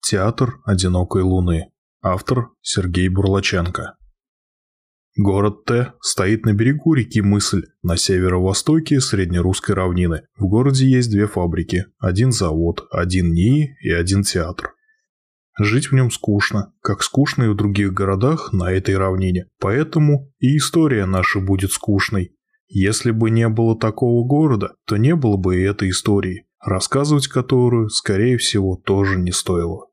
Театр одинокой луны. Автор Сергей Бурлаченко. Город Т стоит на берегу реки Мысль, на северо-востоке среднерусской равнины. В городе есть две фабрики, один завод, один НИИ и один театр. Жить в нем скучно, как скучно и в других городах на этой равнине. Поэтому и история наша будет скучной. Если бы не было такого города, то не было бы и этой истории, рассказывать которую, скорее всего, тоже не стоило.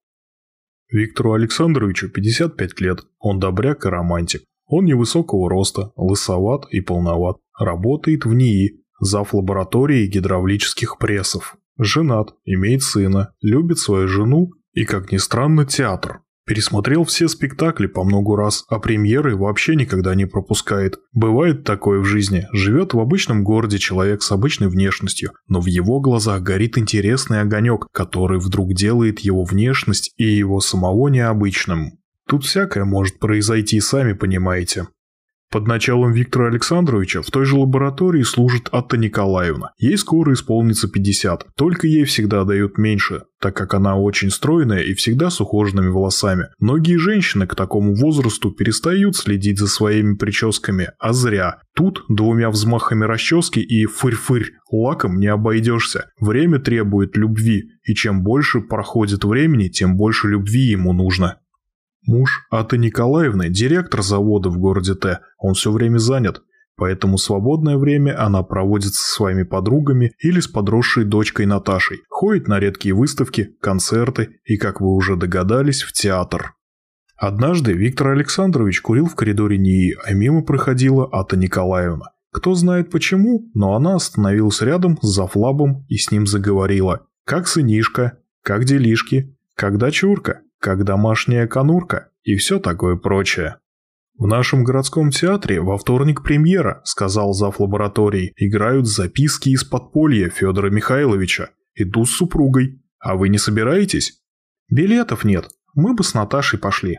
Виктору Александровичу 55 лет, он добряк и романтик. Он невысокого роста, лысоват и полноват, работает в НИИ, зав. лаборатории гидравлических прессов. Женат, имеет сына, любит свою жену и, как ни странно, театр. Пересмотрел все спектакли по многу раз, а премьеры вообще никогда не пропускает. Бывает такое в жизни. Живет в обычном городе человек с обычной внешностью, но в его глазах горит интересный огонек, который вдруг делает его внешность и его самого необычным. Тут всякое может произойти, сами понимаете. Под началом Виктора Александровича в той же лаборатории служит Атта Николаевна. Ей скоро исполнится 50, только ей всегда дают меньше, так как она очень стройная и всегда с ухоженными волосами. Многие женщины к такому возрасту перестают следить за своими прическами, а зря. Тут двумя взмахами расчески и фырь-фырь лаком не обойдешься. Время требует любви, и чем больше проходит времени, тем больше любви ему нужно. Муж Аты Николаевны – директор завода в городе Т, он все время занят, поэтому свободное время она проводит со своими подругами или с подросшей дочкой Наташей, ходит на редкие выставки, концерты и, как вы уже догадались, в театр. Однажды Виктор Александрович курил в коридоре НИИ, а мимо проходила Ата Николаевна. Кто знает почему, но она остановилась рядом с Зафлабом и с ним заговорила. «Как сынишка? Как делишки? Как дочурка?» Как домашняя конурка и все такое прочее. «В нашем городском театре во вторник премьера», – сказал зав. лаборатории. «Играют записки из подполья Федора Михайловича. Иду с супругой. А вы не собираетесь?» «Билетов нет. Мы бы с Наташей пошли».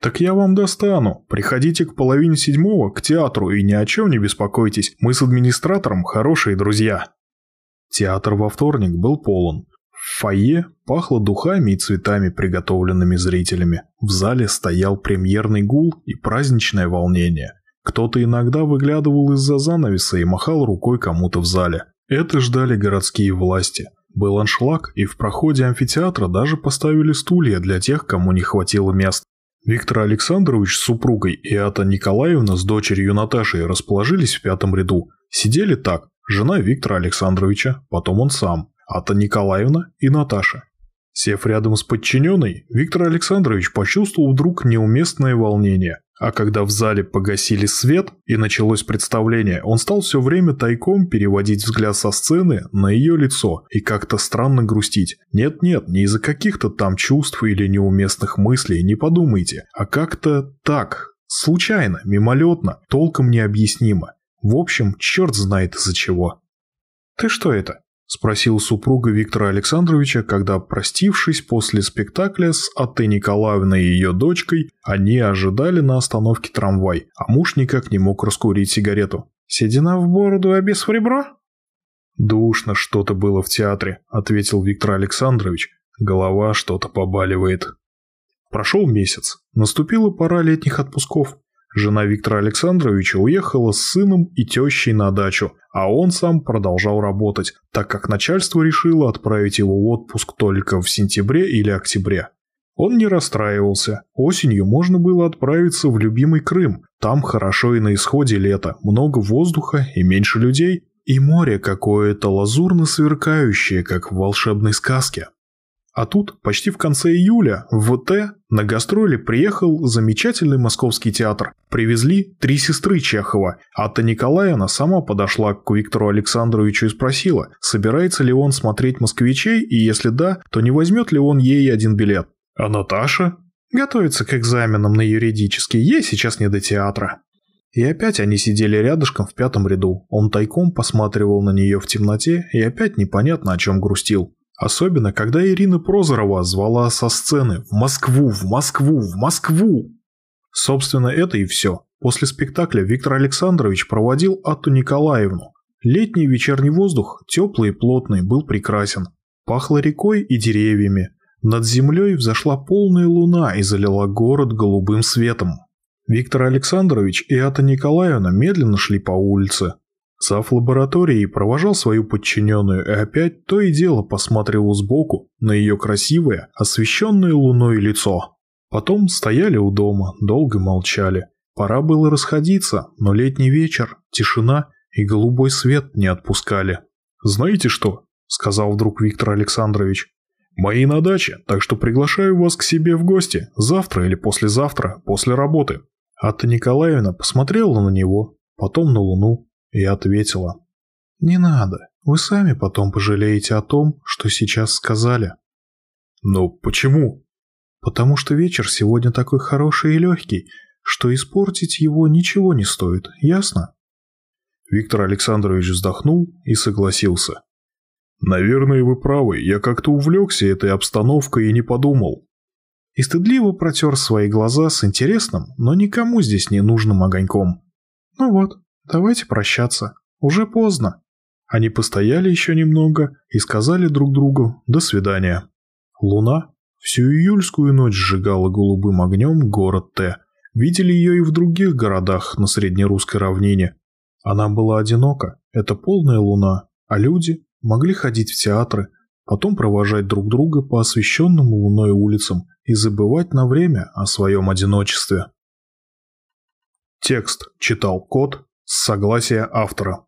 «Так я вам достану. Приходите к половине седьмого к театру и ни о чем не беспокойтесь. Мы с администратором хорошие друзья». Театр во вторник был полон. В фойе пахло духами и цветами, приготовленными зрителями. В зале стоял премьерный гул и праздничное волнение. Кто-то иногда выглядывал из-за занавеса и махал рукой кому-то в зале. Это ждали городские власти. Был аншлаг, и в проходе амфитеатра даже поставили стулья для тех, кому не хватило мест. Виктор Александрович с супругой и Ата Николаевна с дочерью Наташей расположились в пятом ряду. Сидели так, жена Виктора Александровича, потом он сам. Ата Николаевна и Наташа. Сев рядом с подчиненной, Виктор Александрович почувствовал вдруг неуместное волнение. А когда в зале погасили свет и началось представление, он стал все время тайком переводить взгляд со сцены на ее лицо и как-то странно грустить. Нет-нет, не из-за каких-то там чувств или неуместных мыслей, не подумайте, а как-то так, случайно, мимолетно, толком необъяснимо. В общем, черт знает из-за чего. «Ты что это?» – спросил супруга Виктора Александровича, когда, простившись после спектакля с Аттой Николаевной и ее дочкой, они ожидали на остановке трамвай, а муж никак не мог раскурить сигарету. «Седина в бороду, а без в ребро?» «Душно что-то было в театре», – ответил Виктор Александрович. «Голова что-то побаливает». Прошел месяц. Наступила пора летних отпусков. Жена Виктора Александровича уехала с сыном и тещей на дачу, а он сам продолжал работать, так как начальство решило отправить его в отпуск только в сентябре или октябре. Он не расстраивался. Осенью можно было отправиться в любимый Крым. Там хорошо и на исходе лета, много воздуха и меньше людей. И море какое-то лазурно сверкающее, как в волшебной сказке. А тут, почти в конце июля, в ВТ на гастроли приехал замечательный московский театр. Привезли три сестры Чехова. Атта Николаевна сама подошла к Виктору Александровичу и спросила, собирается ли он смотреть «Москвичей», и если да, то не возьмет ли он ей один билет. А Наташа? Готовится к экзаменам на юридический, ей сейчас не до театра. И опять они сидели рядышком в пятом ряду. Он тайком посматривал на нее в темноте и опять непонятно о чем грустил. Особенно, когда Ирина Прозорова звала со сцены «В Москву! В Москву! В Москву!». Собственно, это и все. После спектакля Виктор Александрович проводил Атту Николаевну. Летний вечерний воздух, теплый и плотный, был прекрасен. Пахло рекой и деревьями. Над землей взошла полная луна и залила город голубым светом. Виктор Александрович и Ата Николаевна медленно шли по улице. Зав лаборатории провожал свою подчиненную и опять то и дело посматривал сбоку на ее красивое, освещенное луной лицо. Потом стояли у дома, долго молчали. Пора было расходиться, но летний вечер, тишина и голубой свет не отпускали. «Знаете что?» – сказал вдруг Виктор Александрович. «Мои на даче, так что приглашаю вас к себе в гости, завтра или послезавтра, после работы». Ата Николаевна посмотрела на него, потом на луну и ответила. «Не надо, вы сами потом пожалеете о том, что сейчас сказали». «Но почему?» «Потому что вечер сегодня такой хороший и легкий, что испортить его ничего не стоит, ясно?» Виктор Александрович вздохнул и согласился. «Наверное, вы правы, я как-то увлекся этой обстановкой и не подумал». И стыдливо протер свои глаза с интересным, но никому здесь не нужным огоньком. «Ну вот, давайте прощаться. Уже поздно». Они постояли еще немного и сказали друг другу «до свидания». Луна всю июльскую ночь сжигала голубым огнем город Т. Видели ее и в других городах на среднерусской равнине. Она была одинока, это полная луна, а люди могли ходить в театры, потом провожать друг друга по освещенным луной улицам и забывать на время о своем одиночестве. Текст читал кот с согласия автора.